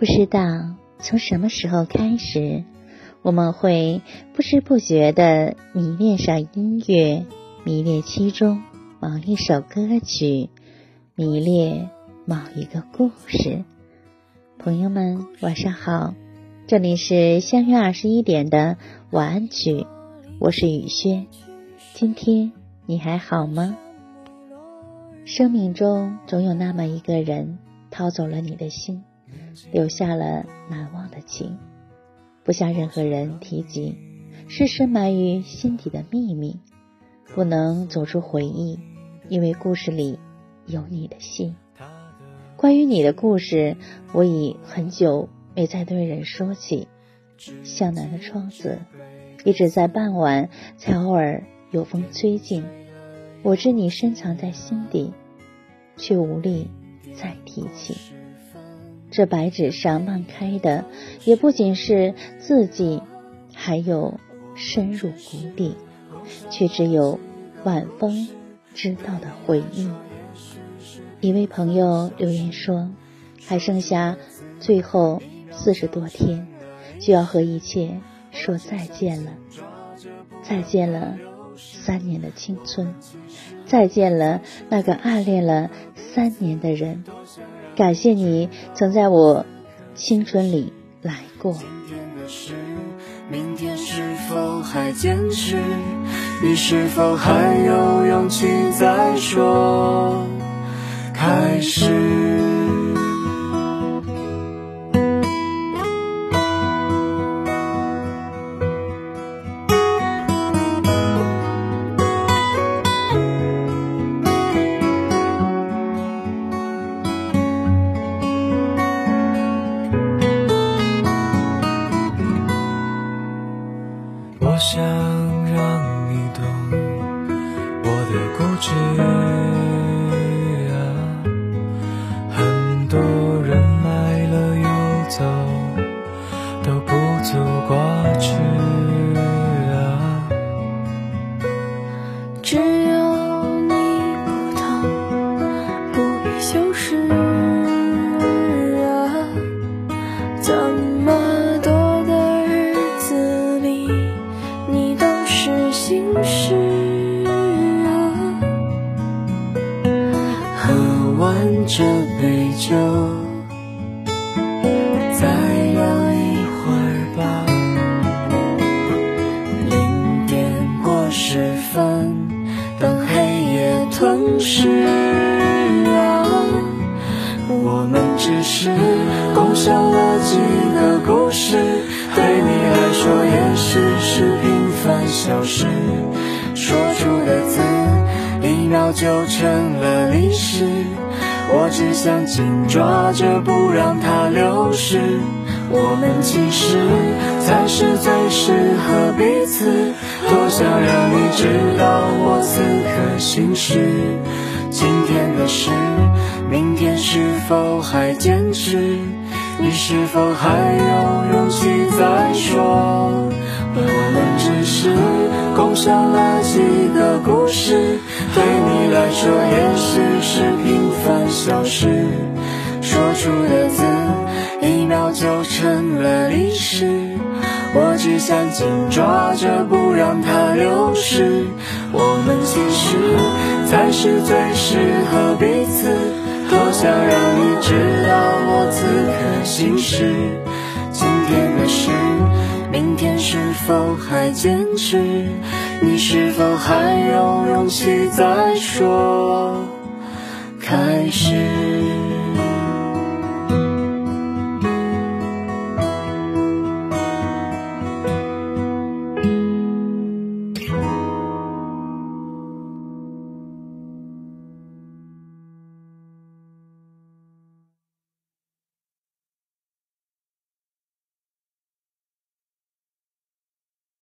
不知道从什么时候开始，我们会不知不觉的迷恋上音乐，迷恋其中某一首歌曲，迷恋某一个故事。朋友们，晚上好，这里是相约二十一点的晚安曲，我是雨轩。今天你还好吗？生命中总有那么一个人，掏走了你的心，留下了难忘的情，不向任何人提及，是深埋于心底的秘密，不能走出回忆，因为故事里有你的心。关于你的故事，我已很久没再对人说起。向南的窗子，一直在傍晚才偶尔有风吹进。我知你深藏在心底。却无力再提起。这白纸上漫开的，也不仅是字迹，还有深入骨底，却只有晚风知道的回忆。一位朋友留言说：“还剩下最后四十多天，就要和一切说再见了，再见了。”三年的青春，再见了那个暗恋了三年的人。感谢你曾在我青春里来过。明天是否还坚持？你是否还有勇气再说开始？想让你懂我的固执啊很多人来了又走都不足挂齿啊。只有这杯酒，再聊一会儿吧。零点过十分，当黑夜吞噬啊，我们只是共享了几个故事，对你来说也许是平凡小事，秒就成了历史。我只想紧抓着，不让它流失。我们其实才是最适合彼此。多想让你知道我此刻心事。今天的事，明天是否还坚持？你是否还有勇气再说？我们只是共享了几个故事。说，也许是平凡小事，说出的字，一秒就成了历史。我只想紧抓着，不让它流失。我们其实才是最适合彼此。多想让你知道我此刻心事。今天的事，明天是否还坚持？你是否还有勇气再说开始？